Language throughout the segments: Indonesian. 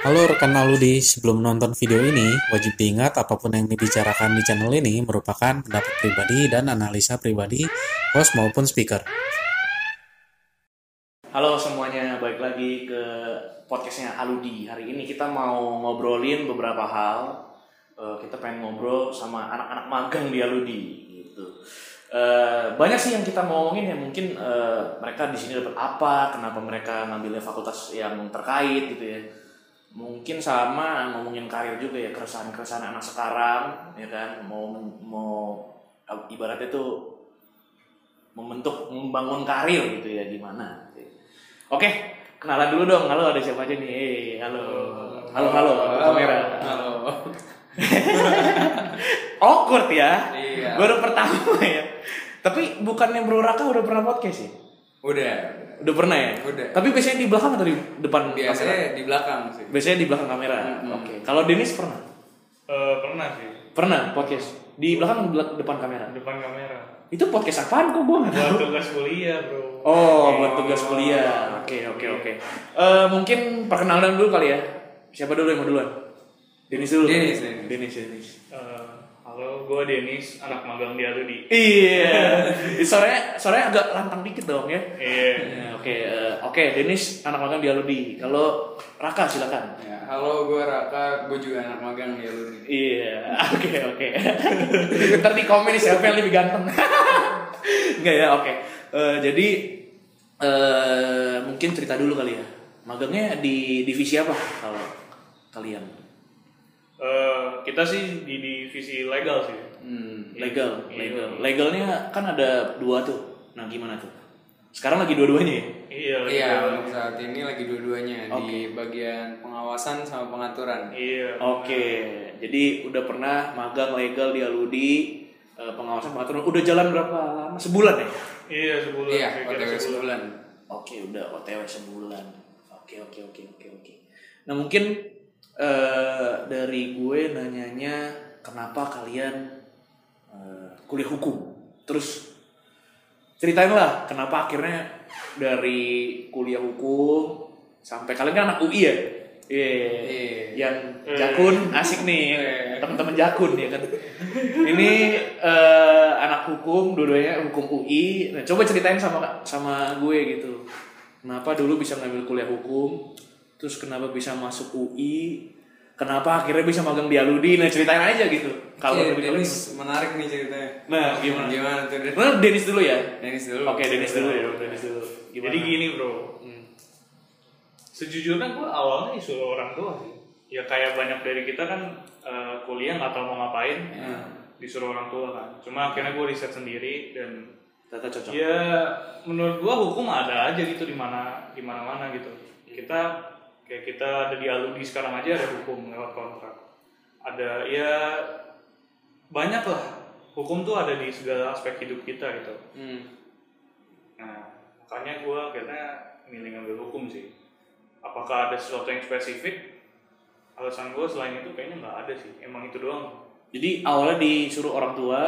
Halo rekan Aludi, sebelum nonton video ini, wajib diingat apa pun yang dibicarakan di channel ini merupakan pendapat pribadi dan analisa pribadi host maupun speaker. Halo semuanya, balik lagi ke podcastnya Aludi. Hari ini kita mau ngobrolin beberapa hal. Eh, kita pengen ngobrol sama anak-anak magang di Aludi, gitu. Eh, banyak sih yang kita mau ngomongin ya mungkin eh, mereka di sini dapat apa, kenapa mereka ngambilnya fakultas yang terkait gitu ya. Mungkin sama ngomongin karir juga ya keresahan-keresahan anak sekarang, ya kan. Mau mau ibaratnya tuh membentuk membangun karir gitu ya gimana. Oke, kenalan dulu dong. Halo, ada siapa aja nih? Hey, halo. Halo, halo, halo, kamera. Halo. Awkward ya. Iya. Baru pertama ya. Tapi bukannya Bro Raka udah pernah podcast ya? Udah. Udah pernah ya? Udah. Tapi biasanya di belakang atau di depan kamera? Biasanya di belakang sih. Biasanya di belakang kamera. Mm-mm. Oke. Kalau Denis pernah? Eh, pernah sih Pernah podcast di belakang belak- depan kamera. depan kamera Itu podcast apaan kok gua nggak tahu. buat tugas kuliah bro Oh, buat tugas kuliah. Oke, oke, oke. Eh, mungkin perkenalan dulu kali ya. Siapa dulu yang mau duluan? Denis dulu. Denis, Denis. Denis, Denis. Eh, halo gue Denis anak magang di Aludi Iya. Suaranya suaranya agak lantang dikit dong ya. iya Ya, Oke, eh, oke, Denis anak magang di Aludi. Kalau Raka silakan. Ya, halo gue Raka, gue juga anak magang di Alumni. Iya, oke, oke. Ntar di komen nih siapa yang lebih ganteng. Enggak ya, oke. Eh, jadi eh mungkin cerita dulu kali ya. Magangnya di divisi apa kalau kalian? Eh, kita sih di divisi legal sih Hmm. Legal, Iya. legal. Legalnya kan ada dua tuh. Nah, gimana tuh? Sekarang lagi dua-duanya ya? iya Iya, untuk saat ini lagi dua-duanya di bagian pengawasan sama pengaturan. iya Oke, jadi udah pernah magang legal di Aludi, eh, pengawasan pengaturan. Udah jalan berapa lama? Sebulan ya? iya sebulan Iya, OTW sebulan. Oke, udah OTW sebulan. Oke, oke, oke, oke, oke. Nah mungkin eh, dari gue nanyanya kenapa kalian eh, kuliah hukum? Terus ceritain lah kenapa akhirnya dari kuliah hukum sampai kalian kan anak UI ya? Iya. Iya. Yang jakun asik nih, Iya. teman-teman jakun ya kan. Ini eh, anak hukum, dua-duanya hukum UI. Nah, coba ceritain sama sama gue gitu. Kenapa dulu bisa ngambil kuliah hukum? Terus kenapa bisa masuk UI? Kenapa akhirnya bisa magang di Aludi? Nah, ceritain aja gitu. Kalau. Denis menarik nih ceritanya. Nah, gimana? Gimana tuh? Denis? Nah, Denis dulu ya. Denis dulu. Oke, Denis dulu ya, Denis dulu. Gimana? jadi gini bro Hmm. sejujurnya gue awalnya disuruh orang tua sih ya kayak banyak dari kita kan eh, kuliah nggak tahu mau ngapain Ya. disuruh orang tua kan cuma akhirnya gue riset sendiri dan Tata cocok. Ya menurut gua hukum ada aja gitu di mana di mana mana gitu. Kita kayak kita ada di alumni sekarang aja ada hukum lewat kontrak. Ada ya banyak lah hukum tuh ada di segala aspek hidup kita gitu. Hmm. Nah makanya gua akhirnya milih ngambil hukum sih. Apakah ada sesuatu yang spesifik? Alasan gua selain itu kayaknya nggak ada sih. Emang itu doang. Jadi awalnya disuruh orang tua,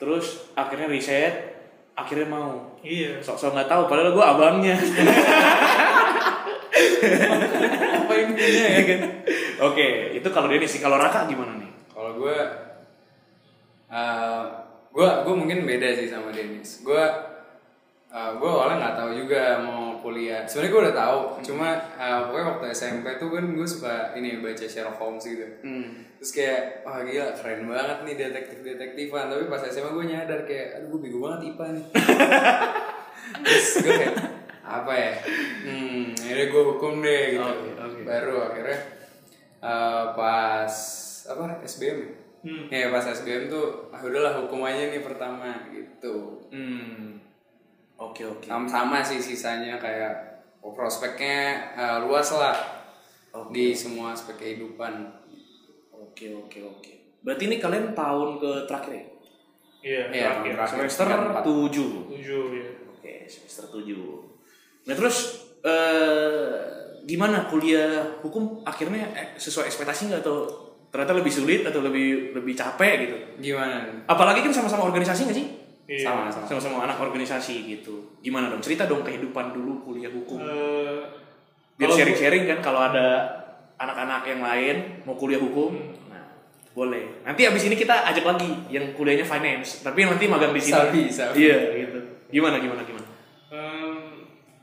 terus akhirnya riset, akhirnya mau. Iya. Sok-sok nggak tahu, padahal gue abangnya. Apa intinya ya? kan? Oke, itu kalau Denis sih. Kalau Raka gimana nih? Kalau gue, uh, gue gue mungkin beda sih sama Denis. Gue uh, gue awalnya nggak tahu juga mau kuliah. Sebenarnya gue udah tahu, cuma uh, pokoknya waktu SMP tuh kan gue suka ini baca Sherlock Holmes gitu. Hmm. Terus kayak wah gila keren banget nih detektif detektifan. Tapi pas SMA gue nyadar kayak aduh gue bego banget IPA nih. Terus gue kayak apa ya? Hmm, akhirnya gue hukum deh gitu. Oke, oke. Baru akhirnya uh, pas apa SBM. ya? Hmm. Ya pas SBM tuh ah udahlah hukum aja nih pertama gitu. Hmm. Oke oke. Sama, sama sih sisanya kayak oh, prospeknya uh, luas lah Oke. di semua aspek kehidupan. Oke oke oke. Berarti ini kalian tahun ke terakhir ya? Iya. Iya, terakhir. terakhir. Semester. 7 Tujuh ya. Oke, semester 7 Nah terus eh gimana kuliah hukum akhirnya eh, sesuai ekspektasi nggak atau ternyata lebih sulit atau lebih lebih capek gitu? Gimana? Apalagi kan sama-sama organisasi nggak sih? Iya. Sama sama. Sama-sama anak organisasi gitu. Gimana dong? Cerita dong kehidupan dulu kuliah hukum. Eh, Biar sharing-sharing kan kalau ada anak-anak yang lain mau kuliah hukum, nah boleh. Nanti abis ini kita ajak lagi yang kuliahnya finance, tapi nanti magang di sini. Sabi, sabi. Iya gitu. Gimana gimana gimana? Em,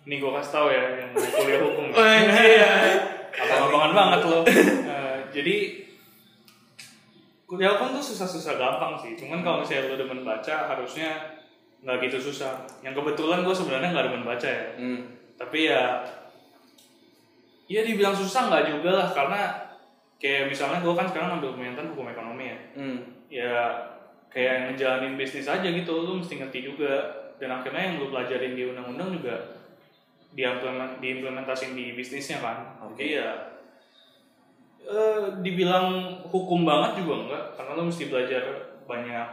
nih gue kasih tau ya yang kuliah hukum. Oh, iya. Abang-abangan banget lo. Eh, jadi kuliah hukum tuh susah-susah gampang sih. Cuman kalau misalnya lo demen baca harusnya nggak gitu susah. Yang kebetulan gue sebenarnya nggak demen baca ya. Hmm. Tapi ya, ya dibilang susah nggak juga lah karena kayak misalnya gue kan sekarang ambil pemerintahan hukum ekonomi ya. Hmm. Ya kayak ngejalanin bisnis aja gitu, lu mesti ngerti juga. Dan akhirnya yang lu pelajarin di undang-undang juga diimplement, diimplementasin di bisnisnya kan. Oke. Jadi ya eh, dibilang hukum banget juga enggak, karena lu mesti belajar banyak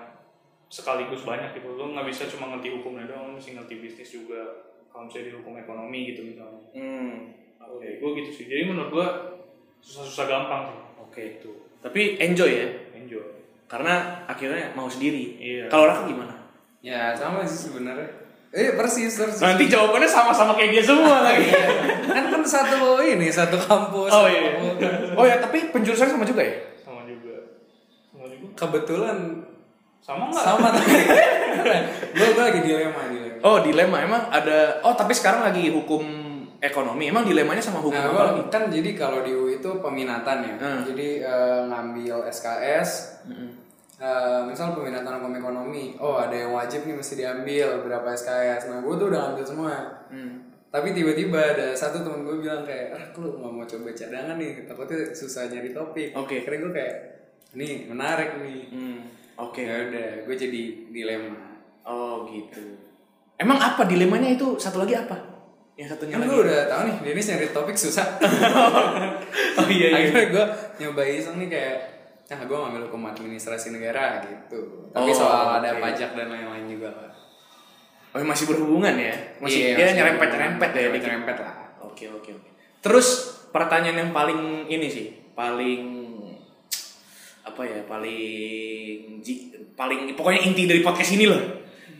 sekaligus banyak gitu. Lu nggak bisa cuma ngerti hukumnya doang, lu mesti ngerti bisnis juga. Kalau misalnya di hukum ekonomi gitu misalnya. Hmm. Oke, gue gitu sih. Jadi menurut gue susah-susah gampang sih. Oke itu. Tapi enjoy ya, Enjoy. karena akhirnya mau sendiri. Iya. Kalau Raka gimana? Ya sama sih sebenarnya. Eh persis persis. Nanti jawabannya sama-sama kayak dia semua lagi. kan kan satu ini satu kampus. Oh iya. Oh ya, tapi penjurusan sama juga ya? Sama juga. Sama juga. Kebetulan Sama nggak? sama tapi gue gue lagi dilema dilema. Oh, dilema emang ada Oh, tapi sekarang lagi hukum ekonomi. Emang dilemanya sama hukum Nah, lagi? kan jadi kalau di UI itu peminatan ya. Hmm. Jadi eh, ngambil SKS. Eh, misal peminatan hukum ekonomi, oh ada yang wajib nih mesti diambil berapa SKS. Nah gue tuh udah ngambil semua. Hmm. Tapi tiba-tiba ada satu temen gue bilang kayak, ah lu nggak mau coba cadangan nih, takutnya susah nyari topik. Oke. Karena gue kayak, nih menarik nih. Hmm. Oke. Ya udah, gue jadi dilema. Oh, gitu. Emang apa dilemanya itu? Satu lagi apa? Yang satunya Kan lagi. gue udah tahu nih, Denis nyari topik susah. Oh iya iya. Akhirnya gue nyoba iseng nih kayak Nah gue ngambil hukum administrasi negara gitu Tapi Oh, soal ada pajak dan lain-lain juga lah Oh, masih berhubungan ya? Masih Iya, ya masih nyerempet-nyerempet ya dikit. Nyerempet lah Oke, oke, oke. Terus pertanyaan yang paling ini sih, paling apa ya, paling paling pokoknya inti dari podcast ini loh.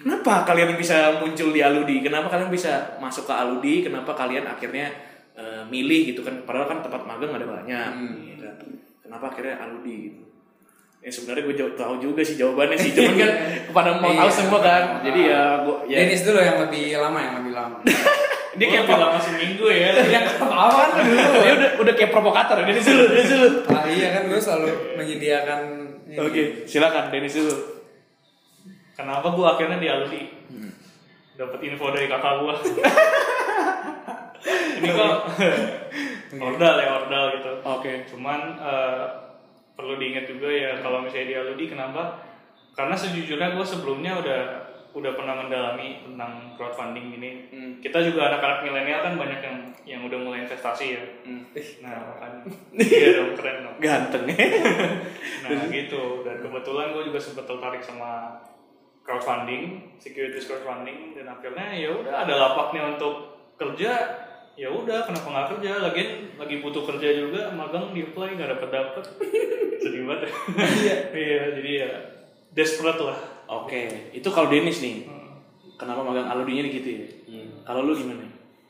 Kenapa kalian bisa muncul di Aludi? Kenapa kalian bisa masuk ke Aludi? Kenapa kalian akhirnya eh, milih gitu kan? Padahal kan tempat magang ada banyak. Hmm. kan? Kenapa akhirnya Aludi gitu? Ya sebenarnya gue jauh tahu juga sih jawabannya sih, cuman kan kepada mau tahu Iya. semua kan. Jadi ya gue ya Denis dulu yang lebih lama yang lebih lama Dia kayak bilang masih minggu ya. Ya apa dulu dia udah udah kayak provokator dari dulu dari dulu. Ah iya kan gue selalu menyediakan. Oke, silakan Denis dulu. Kenapa gua akhirnya di Aldi? Dapat info dari kakak gua. Ini kok ordal ya ordal gitu. Oke. Cuman eh, perlu diingat juga ya kalau misalnya di Aludi kenapa? Karena sejujurnya gue sebelumnya udah udah pernah mendalami tentang crowdfunding ini. Hmm. Kita juga anak-anak milenial kan banyak yang yang udah mulai investasi ya. Hmm. Nah, kan iya dong keren dong. Ganteng. Nah gitu dan kebetulan gue juga sempat tertarik sama crowdfunding, securities crowdfunding dan akhirnya ya udah ada lapaknya untuk kerja ya udah kenapa nggak kerja lagi lagi butuh kerja juga magang di apply nggak dapet dapet sedih banget ya. iya jadi ya desperate lah Oke, itu kalau Denis nih. Hmm. Kenapa magang aludinya gitu ya? Kalau lu gimana?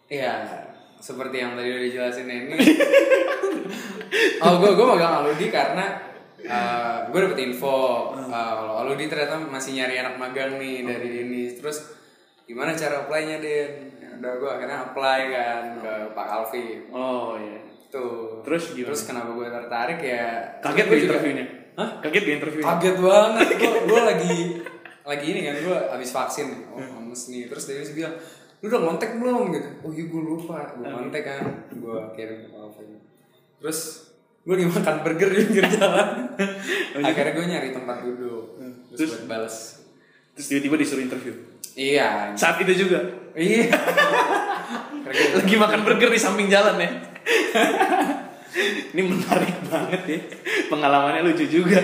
Iya, seperti yang tadi udah dijelasin ini. oh, gue gue magang Aludi karena gue dapet info uh, kalau Aludi ternyata masih nyari anak magang nih dari Denis. Terus gimana cara apply-nya Den? Udah gue akhirnya apply kan ke Pak Alfi. Oh iya. Tuh. Terus gimana? Terus kenapa gue tertarik ya? Kaget juga- interviewnya? Hah? Kaget di interviewnya? Kaget banget. Gue gue lagi lagi ini kan gue habis vaksin. Oh, hamus nih. Terus Denis bilang, lu udah ngontek belum gitu? Oh iya gue lupa. Gue ngontek kan. Gue kirim ke Alvin. Terus gue dimakan burger di pinggir jalan. Akhirnya gue nyari tempat duduk. Terus, Terus? buat balas. Terus tiba-tiba disuruh interview. Iya. Saat itu juga. Iya. Lagi makan burger di samping jalan ya. Ini menarik banget ya. Pengalamannya lucu juga.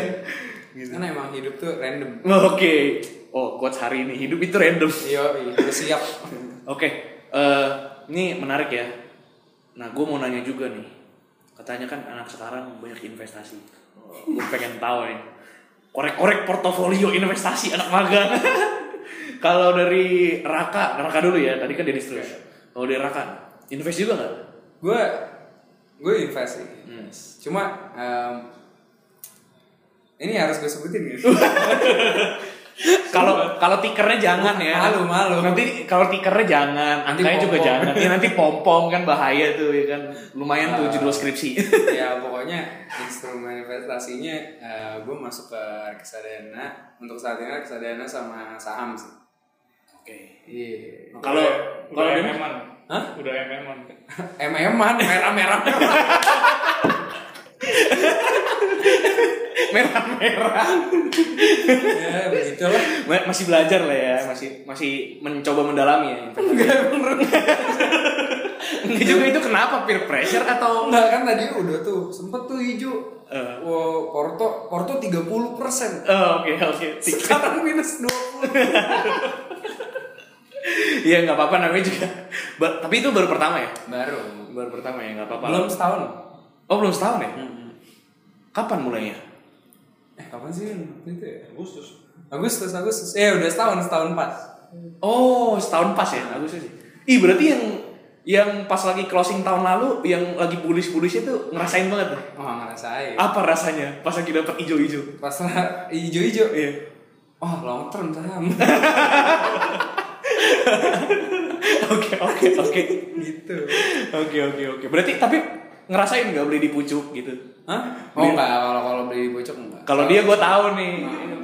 Karena emang hidup tuh random. Oke. Oh, quotes hari ini hidup itu random. Iya, iya, udah siap. Oke, eh, ini menarik ya. Nah, gue mau nanya juga nih. Katanya kan anak sekarang banyak investasi. gue pengen tahu nih. Korek-korek portofolio investasi anak magang. Kalau dari Raka, Raka dulu ya. Tadi kan Denis terus. Kalau dari Raka, invest juga nggak? gue gue invest sih cuma em, ini harus gue sebutin gitu Kalau kalau tikernya jangan ya. Malu, malu. Nanti kalau tikernya jangan, Nanti angkanya juga jangan. Ya nanti pom-pom kan bahaya tuh ya kan. Lumayan tuh Ah. judul skripsi. ya pokoknya instrumen investasinya eh, gue masuk ke reksadana untuk saat ini reksadana sama saham sih Oke. iya Kalau kalau? MM-an. Hah? Udah MM-an. MM-an merah-merah merah-merah. ya begitulah Ma- Masih belajar lah ya, masih masih mencoba mendalami ya. Enggak juga itu kenapa peer pressure atau Enggak kan tadi udah tuh sempet tuh hijau Eh. Wow, Porto Porto 30 persen Oh, oke oke. sekarang minus 20 Iya nggak apa-apa namanya juga. Ba- tapi itu baru pertama ya? baru Baru pertama ya nggak apa-apa. belum setahun Oh belum setahun ya? Kapan mulainya? Eh kapan sih itu ya Agustus. Agustus Agustus eh udah setahun setahun pas Oh setahun pas ya Agustus sih. Ih berarti yang yang pas lagi closing tahun lalu yang lagi bullish bullish itu ngerasain banget tuh. oh ngerasain Apa rasanya pas lagi dapat hijau-hijau? pas lah hijau-hijau Iya. oh long term saham Oke oke oke. gitu Oke oke oke. Berarti tapi ngerasain nggak beli di pucuk gitu? Hah? Oh enggak, kalau kalau beli di pucuk enggak. Kalau dia gue tahu nih,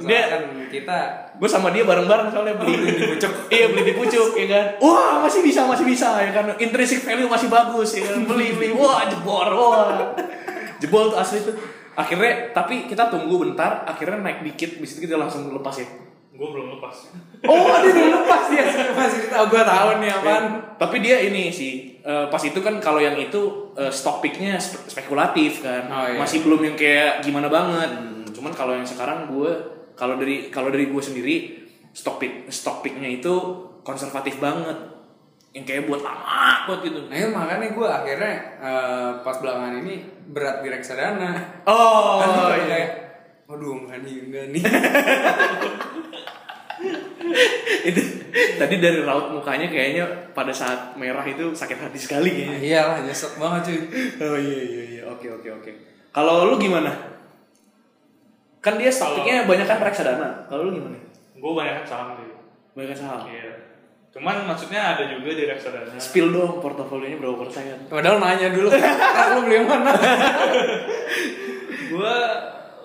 dia kan kita gue sama dia bareng-bareng soalnya beli di pucuk. iya beli di pucuk ya kan. Wah masih bisa masih bisa ya kan. Intrinsic value masih bagus ya kan. Beli beli wah jebor wah. Jebol tuh asli tuh. Akhirnya tapi kita tunggu bentar. Akhirnya naik dikit. Bis itu kita langsung lepas ya. Gue belum lepas. Oh dia udah lepas ya. masih tahu gua tahu nih apaan. Tapi dia ini sih eh, pas itu kan kalau yang itu eh, stock picknya spe- spekulatif kan, Oh, iya. masih belum yang kayak gimana banget. Cuman kalau yang sekarang gue kalau dari kalau dari gue sendiri stock pick stock picknya itu konservatif banget, yang kayak buat lama buat gitu. Nah, itu makanya gua akhirnya eh, pas belakangan ini berat di reksadana. Oh Kan iya. kayak Waduh, enggak nih, enggak nih. itu tadi dari raut mukanya kayaknya pada saat merah itu sakit hati sekali kayaknya. Iyalah, nyesek banget cuy. Oh iya iya iya oke oke oke. Kalau lu gimana? Kan dia stock picknya banyak kan reksadana. Kalau lu gimana? Gue banyak saham sih. Banyak saham. Iya. Cuman maksudnya ada juga di reksadana. Spill dong portofolionya berapa persen? Padahal nanya dulu, "Ah, lu beli yang mana? gue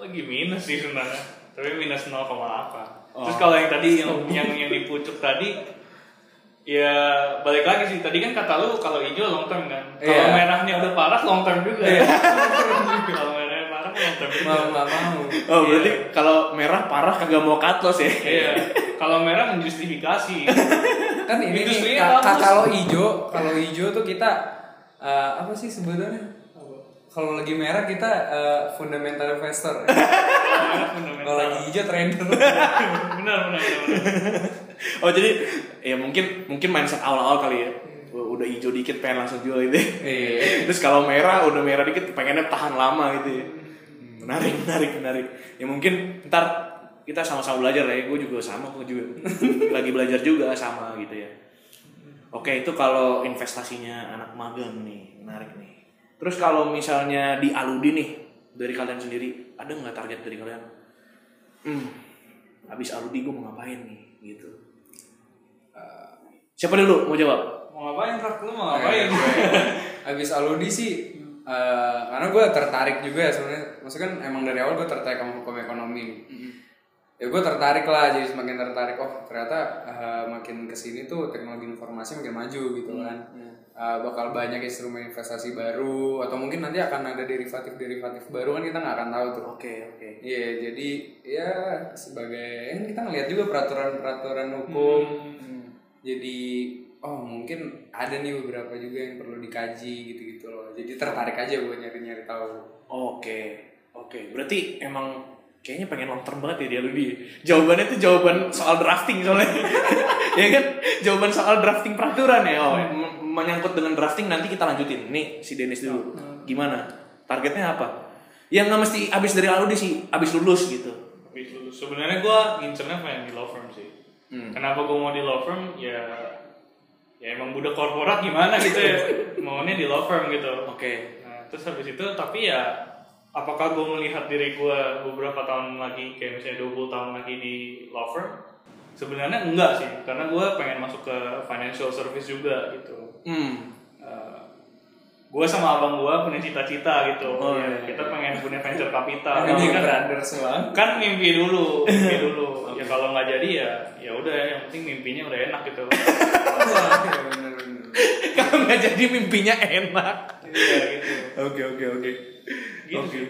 lagi minus sih sebenarnya. Tapi minus 0, apa. Oh. Terus kalau yang tadi yang yang yang di pucuk tadi ya balik lagi sih tadi kan kata lu kalau hijau long term kan kalau Iya. merahnya udah parah long term juga kalau merahnya parah long term juga Mau nggak mau. Oh berarti kalau merah parah kagak mau cut loss ya? iya kalau merah menjustifikasi Kan ini nih, kalau hijau, kalau hijau tuh kita eh, apa sih sebenarnya? Kalau lagi merah kita eh, fundamental investor. Kalau lagi hijau trader. benar benar benar. Oh jadi ya mungkin mungkin mindset awal-awal kali ya. Wah, Udah hijau dikit pengen langsung jual gitu. ya. Iya. Terus kalau merah udah merah dikit pengennya tahan lama gitu ya. Hmm, Menarik menarik menarik. Ya mungkin ntar kita sama-sama belajar ya. Gue juga sama gue juga lagi belajar juga sama gitu ya. Oke itu kalau investasinya anak magang nih menarik nih. Terus kalau misalnya di Aludi nih dari kalian sendiri ada nggak target dari kalian? Hmm, habis Aludi gue mau ngapain nih gitu. Eh, siapa dulu mau jawab? mau ngapain Rak lu mau ngapain Habis aludi sih eh, karena gue tertarik juga ya sebenarnya. Maksudnya kan emang dari awal gue tertarik sama hukum ekonomi. Ya gue tertarik lah jadi semakin tertarik oh ternyata eh, makin ke sini tuh teknologi informasi makin maju gitu kan. Eh, bakal banyak instrumen investasi baru atau mungkin nanti akan ada derivatif-derivatif baru kan kita nggak akan tahu tuh. Oke oke. Iya, jadi ya sebagai kan kita ngeliat juga peraturan-peraturan hukum. Jadi oh mungkin ada nih beberapa juga yang perlu dikaji gitu-gitu loh. Jadi tertarik aja gue nyari-nyari tahu. Oke, oke. Berarti emang kayaknya pengen long term banget ya dia Aludi. Jawabannya tuh jawaban soal drafting soalnya. ya kan? Jawaban soal drafting peraturan ya. Oh, m- menyangkut dengan drafting nanti kita lanjutin. Nih si Dennis dulu. Gimana? Targetnya apa? Yang nggak mesti abis dari Aludi sih, abis lulus gitu. Habis lulus. sebenarnya gue ngincernya pengen di law firm sih Hmm. kenapa gue mau di law firm ya ya emang budak korporat gimana gitu ya maunya di law firm gitu Oke. Nah, terus habis itu tapi ya apakah gue melihat diri gue beberapa tahun lagi kayak misalnya 20 tahun lagi di law firm sebenarnya enggak sih karena gue pengen masuk ke financial service juga gitu Hmm. gue sama abang gue punya cita-cita gitu Oh, Ya, iya, kita pengen punya venture capital Ini Tapi kan brothers kan mimpi dulu mimpi dulu ya kalau nggak jadi ya ya udah yang penting mimpinya udah enak gitu Iya. Kalau nggak jadi mimpinya enak. iya gitu Oke oke oke. Gitu Oke.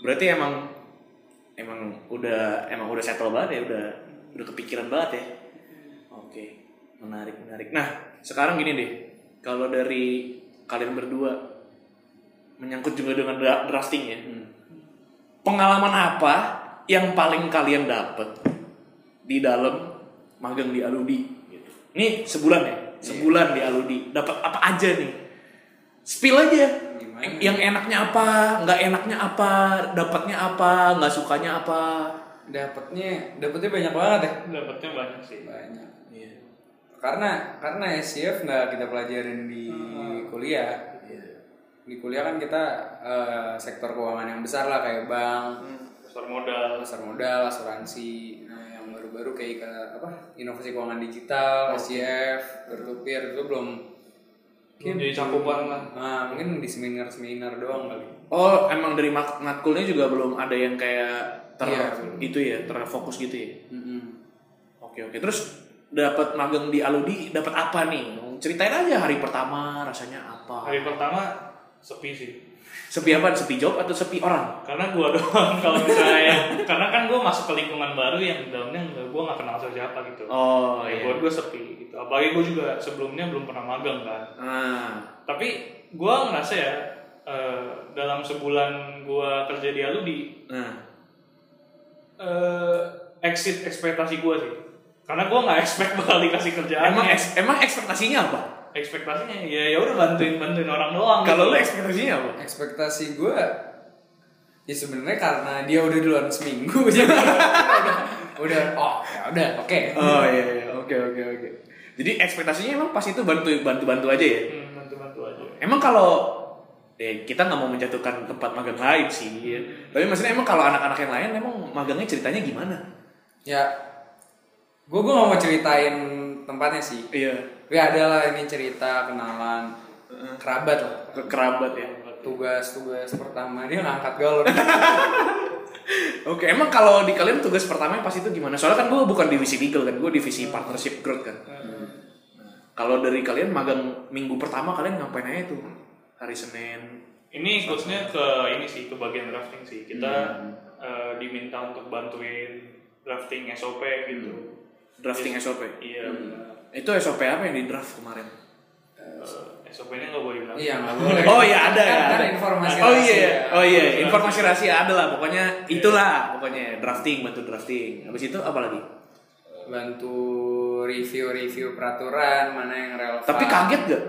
Berarti emang emang udah emang udah settle banget ya, udah udah kepikiran banget ya. Oke, menarik menarik. Nah sekarang gini deh, kalau dari kalian berdua menyangkut juga dengan dra- drafting ya. Pengalaman apa yang paling kalian dapat di dalam magang di Aludi? Gitu. Ini sebulan ya, sebulan di Aludi. Dapat apa aja nih? Spill aja. Gimana? Yang enaknya apa, nggak enaknya apa, dapatnya apa, nggak sukanya apa. Dapatnya, dapatnya banyak banget ya. dapatnya banyak sih Banyak. Iya. Karena karena SCF nggak kita pelajarin di kuliah. Di kuliah kan kita eh, sektor keuangan yang besar lah kayak bank, pasar modal pasar modal, asuransi. Nah, yang baru-baru kayak ke apa? Inovasi keuangan digital, SCF, peer itu belum belum jadi cakupan lah Nah, mungkin di seminar-seminar doang kali. Oh, emang dari mat- matkulnya juga belum ada yang kayak ter Iya. itu ya, terfokus gitu ya. Mm-mm. Oke oke. Terus dapat magang di Aludi, dapat apa nih? Ceritain aja hari pertama rasanya apa. hari pertama sepi sih Sepi apa? Sepi job atau sepi orang? karena gua doang kalau misalnya yang- karena kan gua masuk ke lingkungan baru yang dalamnya gua nggak kenal siapa gitu Oh ya, iya. buat gua sepi gitu apalagi gua juga sebelumnya belum pernah magang kan Ah, tapi gua ngerasa ya eh, dalam sebulan gua kerja di Aludi nah. eh, exit ekspektasi gua sih karena gua nggak expect bakal dikasih kerjaan Emang eks- emang ekspektasinya apa? ekspektasinya ya ya udah bantuin bantuin orang doang Kalau lu gitu. ekspektasinya apa? ekspektasi gue ya sebenarnya karena dia udah duluan seminggu jadi udah, udah oh ya udah oke Oh iya iya oke oke oke. Jadi ekspektasinya emang pas itu bantu bantu bantu aja ya. Hmm, bantu bantu aja Emang kalau eh, kita nggak mau menjatuhkan tempat magang lain sih, ya. tapi maksudnya emang kalau anak-anak yang lain emang magangnya ceritanya gimana? ya gue gue gak mau ceritain tempatnya sih Iya, tapi ada lah ini cerita kenalan kerabat lah ke kerabat ya. tugas tugas pertama dia ngangkat galon Oke, emang kalau di kalian tugas pertama pas itu gimana? Soalnya kan gue bukan divisi legal kan, gue divisi partnership growth kan. Nah, kalau dari kalian magang minggu pertama kalian ngapain aja tuh? Hari Senin. Ini khususnya ke ini sih ke bagian drafting sih. Kita eh, diminta untuk bantuin drafting SOP gitu. Drafting SOP. Iya. Itu SOP apa yang di draft kemarin? Eh, SOP-nya nggak boleh bilang. iya nggak boleh Oh iya ada ya. Kan Ada. ada informasi Oh rahasia. iya, oh iya, informasi rahasia ada lah. Pokoknya itulah, pokoknya drafting, bantu drafting. Habis itu apa lagi? bantu review-review peraturan mana yang relevan Tapi kaget gak?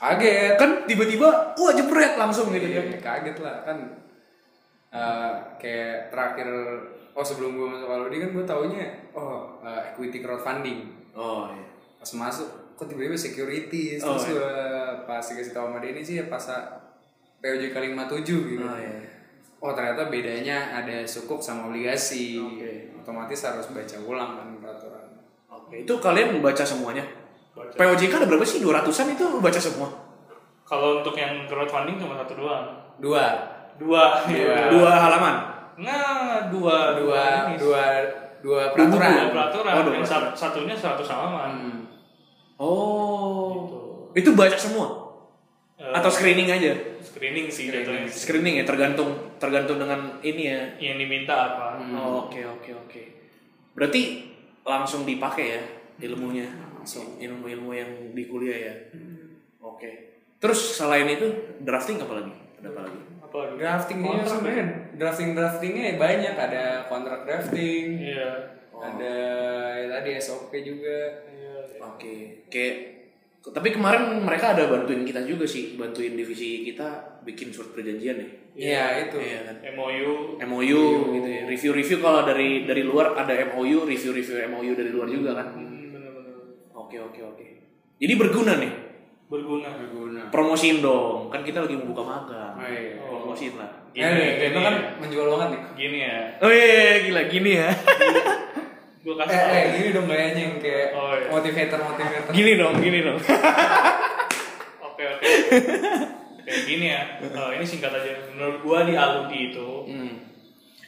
kaget Kan tiba-tiba, wah jebret langsung gitu kan? Iya, kaget lah kan eh, kayak terakhir oh sebelum gue masuk Aludi kan gue taunya oh eh, equity crowdfunding Oh iya. pas masuk kok tiba-tiba securities Oh, terus iya. gue pas dikasih tau sama Denny sih ya pas POJK 57 gitu Oh iya. oh ternyata bedanya ada sukuk sama obligasi Oke. otomatis harus baca ulang kan peraturan Oke, itu kalian membaca semuanya? Baca. POJK ada berapa sih? 200-an itu lu baca semua? Kalau untuk yang crowdfunding cuma satu doang. dua Dua. Dua. Dua halaman? Nah, dua dua dua dua Dua peraturan peraturan. Oh, dua yang peraturan. sat- satunya satu halaman. Hmm. Oh. Itu baca semua? Eh, Atau screening aja? screening sih jatuhnya. Screening ya, tergantung tergantung dengan ini ya. Yang diminta apa? Hmm. Oh, Oke oke oke. Berarti langsung dipakai ya ilmunya, langsung ilmu-ilmu yang di kuliah ya. Oke. Terus selain itu drafting apa lagi? Ada apa lagi? Apa lagi? draftingnya sebenarnya drafting draftingnya banyak ada kontrak drafting Iya. ada ya tadi SOP juga Iya. Oke. Kayak tapi kemarin mereka ada bantuin kita juga sih, bantuin divisi kita bikin surat perjanjian ya. Iya itu Iya kan. MOU. MOU gitu ya. Review-review kalau dari dari luar ada MOU, review-review MOU dari luar juga kan. Hmm, bener-bener. Oke oke oke. Jadi berguna nih berguna berguna Promosiin dong, kan kita lagi membuka magang. oh, iya. Promosiin lah. Eh, nih, itu gini kan ya. menjual banget nih gini ya Oh iya, gila gini ya. gue kasih eh, eh gini dong gayanya yang kayak Oh, iya. motivator motivator Gini dong, gini dong. Oke oke. Kayak gini ya. Eh, ini singkat aja. Menurut gua di alumni itu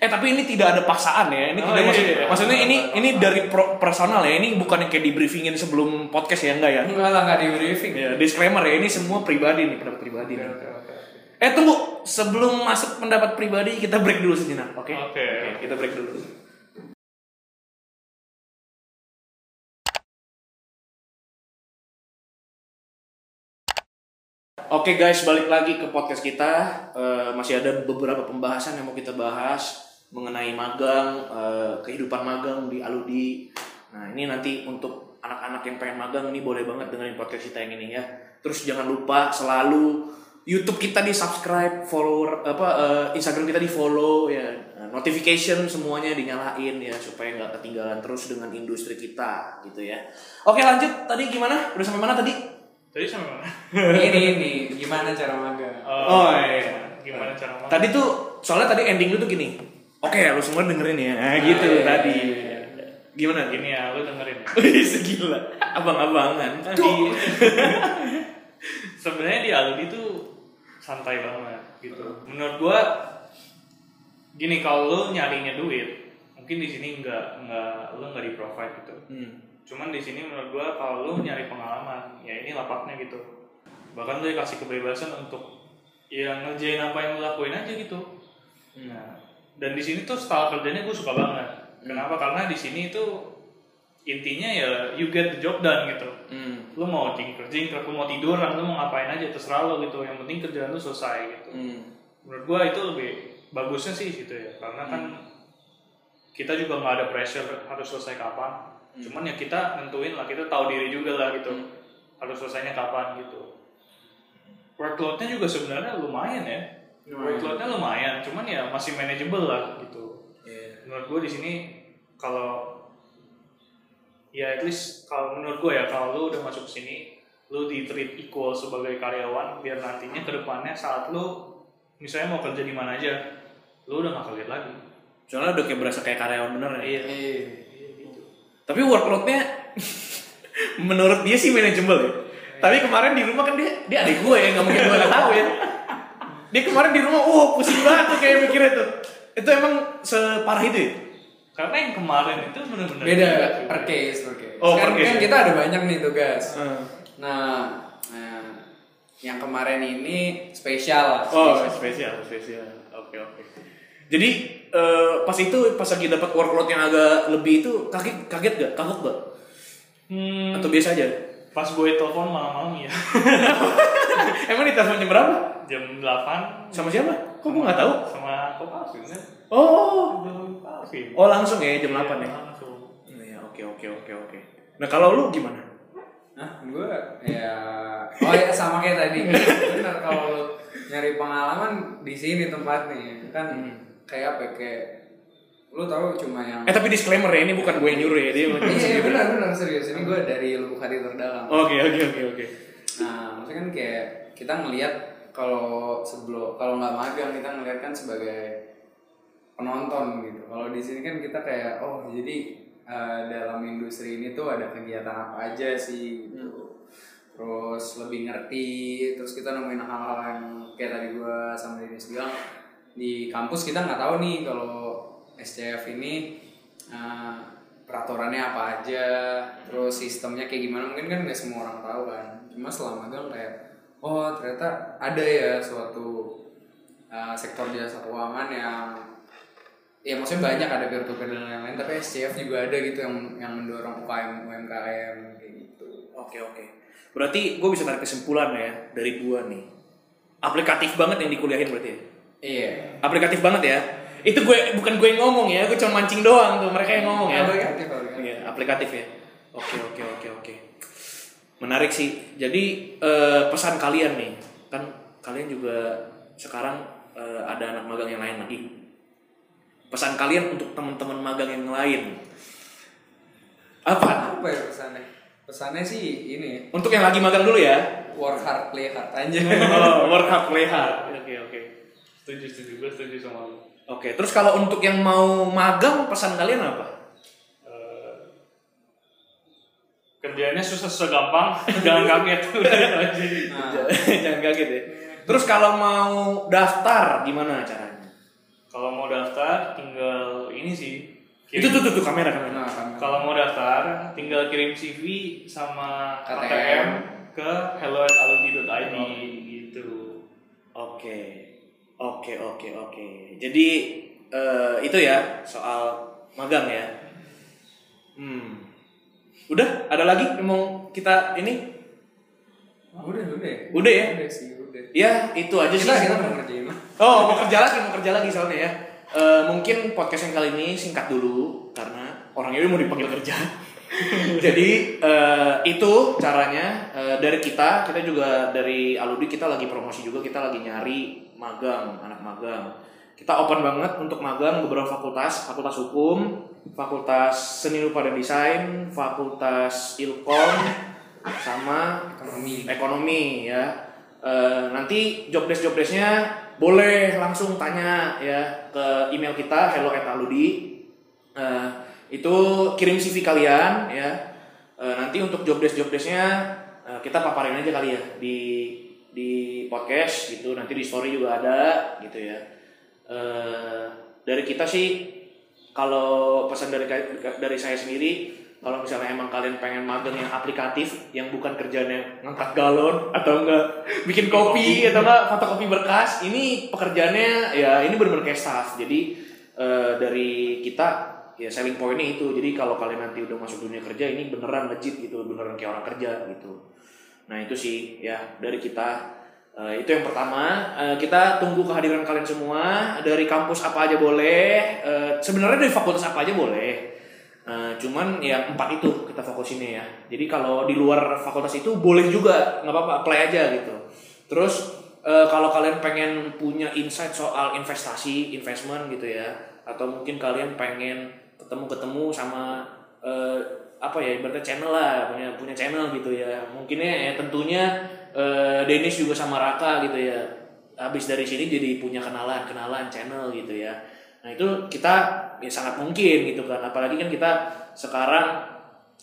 Eh tapi ini tidak ada paksaan ya. Ini Oh, tidak iya, maksud- iya. maksudnya ini ini dari pro- personal ya. Ini bukan yang kayak di briefingin sebelum podcast ya enggak ya. enggak lah nggak di briefing Ya, disclaimer ya, ini semua pribadi nih, pendapat pribadi nih. Oke, oke, oke. Eh tunggu, sebelum masuk pendapat pribadi kita break dulu sejenak, oke? Oke. kita break dulu. Oke guys, balik lagi ke podcast kita. Eh, masih ada beberapa pembahasan yang mau kita bahas mengenai magang, eh, kehidupan magang di Aludi. Nah ini nanti untuk anak-anak yang pengen magang ini boleh banget dengerin podcast kita yang ini ya. Terus jangan lupa selalu YouTube kita di subscribe, follow apa eh, Instagram kita di follow ya, Nah, notification semuanya dinyalain ya supaya nggak ketinggalan terus dengan industri kita gitu ya. Oke lanjut tadi gimana? Udah sampai mana tadi? Tadi sampai mana? ini ini gimana cara magang Oh, iya. Gimana cara makan? Tadi tuh soalnya tadi ending lu tuh gini. Oke, lu semua dengerin ya. Nah, gitu iya, tadi. iya, Gimana? Gini ya, lu dengerin ya. Segila. Abang-abangan. Di- Sebenarnya di alumni itu santai banget gitu. Menurut gua gini kalau lu nyarinya duit, mungkin di sini nggak nggak lu nggak di provide gitu. Hmm. Cuman di sini menurut gua kalau lu nyari pengalaman, ya ini lapaknya gitu. Bahkan lu dikasih kebebasan untuk ya ngerjain apa yang lu lakuin aja gitu. Nah, dan di sini tuh style kerjanya gue suka banget. Kenapa? Karena di sini tuh intinya ya you get the job done gitu. Hmm. Lu mau jingkر jingkر, lu mau tiduran, lu mau ngapain aja terserah lo gitu. Yang penting kerjaan lu selesai gitu. Hmm. Menurut gua itu lebih bagusnya sih gitu ya. Karena kan kita juga nggak ada pressure harus selesai kapan. Cuman ya kita nentuin lah, kita tahu diri juga lah gitu. Harus selesainya kapan gitu. Workloadnya juga sebenarnya lumayan ya. Lumayan. Workloadnya lumayan, cuman ya masih manageable lah gitu. Iya. Menurut gue di sini kalau ya at least kalau menurut gue ya kalau lu udah masuk sini lu di treat equal sebagai karyawan biar nantinya ke depannya saat lu misalnya mau kerja di mana aja lu udah gak kaget lagi Soalnya udah kayak berasa kayak karyawan bener ya. iya iya gitu Tapi workloadnya menurut dia sih manageable ya. Tapi kemarin di rumah kan dia dia adik gue ya, nggak mungkin gue nggak tahu ya. Dia kemarin di rumah, wah pusing banget tuh kayak mikirnya tuh. Itu emang separah itu ya? karena yang kemarin itu bener-bener beda per case per case Oh, kan, per case kan ya? kita ada banyak nih tugas Hmm. nah, nah yang kemarin ini spesial lah Oh, spesial. spesial, spesial. Oke, oke. Jadi eh, pas itu pas lagi dapat workload yang agak lebih itu kaget kaget gak? Kagok gak? Hmm, Atau biasa aja? Pas gue telepon malam-malam ya Emang ditelepon jam berapa? jam 8 Sama siapa? Kok gue nggak tahu? sama kok Alvin kan Oh, Alvin oh langsung ya jam 8 ya? langsung Iya, oke oke oke oke. Nah kalau lu gimana? Nah, gue ya oh ya sama kayak tadi. Bener kalau lu nyari pengalaman di sini tempatnya kan kayak apa ya, kayak lu tahu cuma yang Eh tapi disclaimer ya ini bukan gue yang nyuruh ya dia. Iya, iya benar benar serius. Ini gue dari lubuk hati terdalam. Oke oke oke oke. Nah, maksudnya kan kayak kita ngelihat kalau sebelum kalau nggak magang kita ngelihat kan sebagai penonton gitu. Kalau di sini kan kita kayak oh jadi eh, dalam industri ini tuh ada kegiatan apa aja sih gitu. Terus lebih ngerti, terus kita nemuin hal-hal yang kayak tadi gua sama Dennis bilang di kampus kita nggak tahu nih kalau SCF ini eh, peraturannya apa aja, terus sistemnya kayak gimana mungkin kan nggak semua orang tahu kan. Cuma selama itu kan kayak oh ternyata ada ya suatu uh, sektor jasa keuangan yang ya maksudnya banyak ada peer to peer dan lain-lain tapi SCF juga ada gitu yang yang mendorong UKM UMKM kayak gitu. Oke oke. Berarti gue bisa tarik kesimpulan ya dari gua nih. Aplikatif banget yang dikuliahin berarti ya. Iya. Aplikatif banget ya. Itu gue bukan gue yang ngomong ya, gue cuma mancing doang tuh mereka yang ngomong ya. Aplikatif. Iya, aplikatif ya. Oke oke oke oke. Menarik sih. Jadi eh, pesan kalian nih, kan kalian juga sekarang eh, ada anak magang yang lain lagi. Pesan kalian untuk teman-teman magang yang lain. Apa? Apa ya pesannya? Pesannya sih ini Untuk yang lagi magang dulu ya. work hard play hard aja Oh, work hard play hard. Oke oke. Setuju setuju gue setuju sama lu. Oke, terus kalau untuk yang mau magang pesan kalian apa? Eh, kerjaannya susah-susah gampang, jangan kaget udah itu aja. nah, Jangan kaget ya. Terus kalau mau daftar gimana caranya? Kalau mau daftar tinggal ini sih. Itu tuh tuh, tuh kamera kamera. nah kan Kalau mau daftar tinggal kirim CV sama KTM. KTM ke hello@alumni.id gitu. Oke, oke, oke, oke. Jadi eh, itu ya soal magang ya. Hmm. Udah? Ada lagi yang mau kita ini? udah udah Udah ya? udah sih udah Ya itu aja sih. kita mau Oh mau kerja lagi, mau kerja lagi soalnya ya. Eh, mungkin podcast yang kali ini singkat dulu karena orangnya mau dipanggil kerja. Jadi eh, itu caranya Eh, dari kita, kita juga dari Aludi kita lagi promosi juga, kita lagi nyari magang, anak magang. Kita open banget untuk magang beberapa fakultas, fakultas hukum, fakultas seni rupa dan desain, fakultas ilkom, sama ekonomi ekonomi ya. Eh, nanti job desk job desknya boleh langsung tanya ya ke email kita hello aludi Eh, itu kirim CV kalian ya. Eh, nanti untuk job desk job desknya kita paparin aja kali ya di di podcast gitu. Nanti di story juga ada gitu ya. Eh, dari kita sih kalau pesan dari dari saya sendiri kalau misalnya emang kalian pengen magang yang aplikatif yang bukan kerjanya ngangkat galon atau enggak bikin kopi atau enggak fotokopi berkas ini pekerjaannya ya ini benar-benar kayak staff jadi eh, dari kita ya selling pointnya itu jadi kalau kalian nanti udah masuk dunia kerja ini beneran legit gitu beneran kayak orang kerja gitu nah itu sih ya dari kita. Eh, itu yang pertama. Eh, kita tunggu kehadiran kalian semua. Dari kampus apa aja boleh. Eh, sebenarnya dari fakultas apa aja boleh. Eh, cuman ya empat itu kita fokusinnya ya. Jadi kalau di luar fakultas itu boleh juga nggak apa-apa apply aja gitu. Terus eh, kalau kalian pengen punya insight soal investasi investment gitu ya atau mungkin kalian pengen ketemu-ketemu sama apa ya ibaratnya channel lah punya punya channel gitu ya. Mungkinnya ya tentunya eh, Dennis juga sama Raka gitu ya. Habis dari sini jadi punya kenalan kenalan channel gitu ya. Nah itu kita ya sangat mungkin gitu kan. Apalagi kan kita sekarang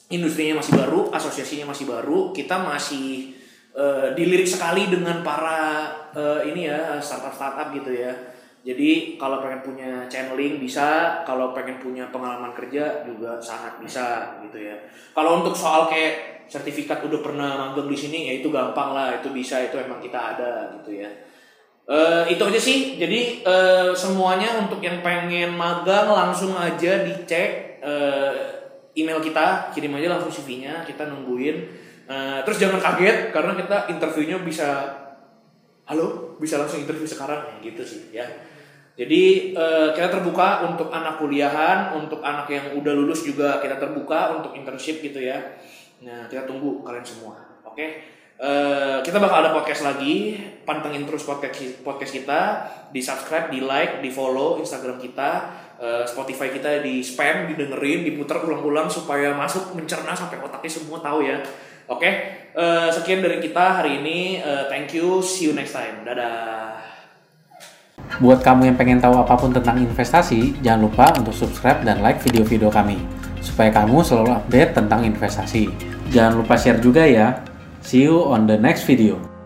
industrinya masih baru asosiasinya masih baru kita masih eh, dilirik sekali dengan para eh, ini ya startup startup gitu ya jadi kalau pengen punya channeling bisa, kalau pengen punya pengalaman kerja juga sangat bisa gitu ya. Kalau untuk soal kayak sertifikat udah pernah magang di sini ya itu gampang lah, itu bisa, itu emang kita ada gitu ya. Eh, itu aja sih. Jadi eh, semuanya untuk yang pengen magang langsung aja dicek eh, email kita, kirim aja langsung CV-nya, kita nungguin. Eh, terus jangan kaget karena kita interviewnya bisa halo bisa langsung interview sekarang? Gitu sih ya. Jadi eh, kita terbuka untuk anak kuliahan untuk anak yang udah lulus juga kita terbuka untuk internship gitu ya. Nah kita tunggu kalian semua oke? Eh, kita bakal ada podcast lagi pantengin terus podcast podcast kita. Di subscribe di like di follow instagram kita. Eh, spotify kita di spam didengerin diputar ulang-ulang supaya masuk mencerna sampai otaknya semua tahu ya Oke, eh, sekian dari kita hari ini. Eh, thank you, see you next time. Dadah. Buat kamu yang pengen tahu apa pun tentang investasi, jangan lupa untuk subscribe dan like video-video kami, supaya kamu selalu update tentang investasi. Jangan lupa share juga ya. See you on the next video.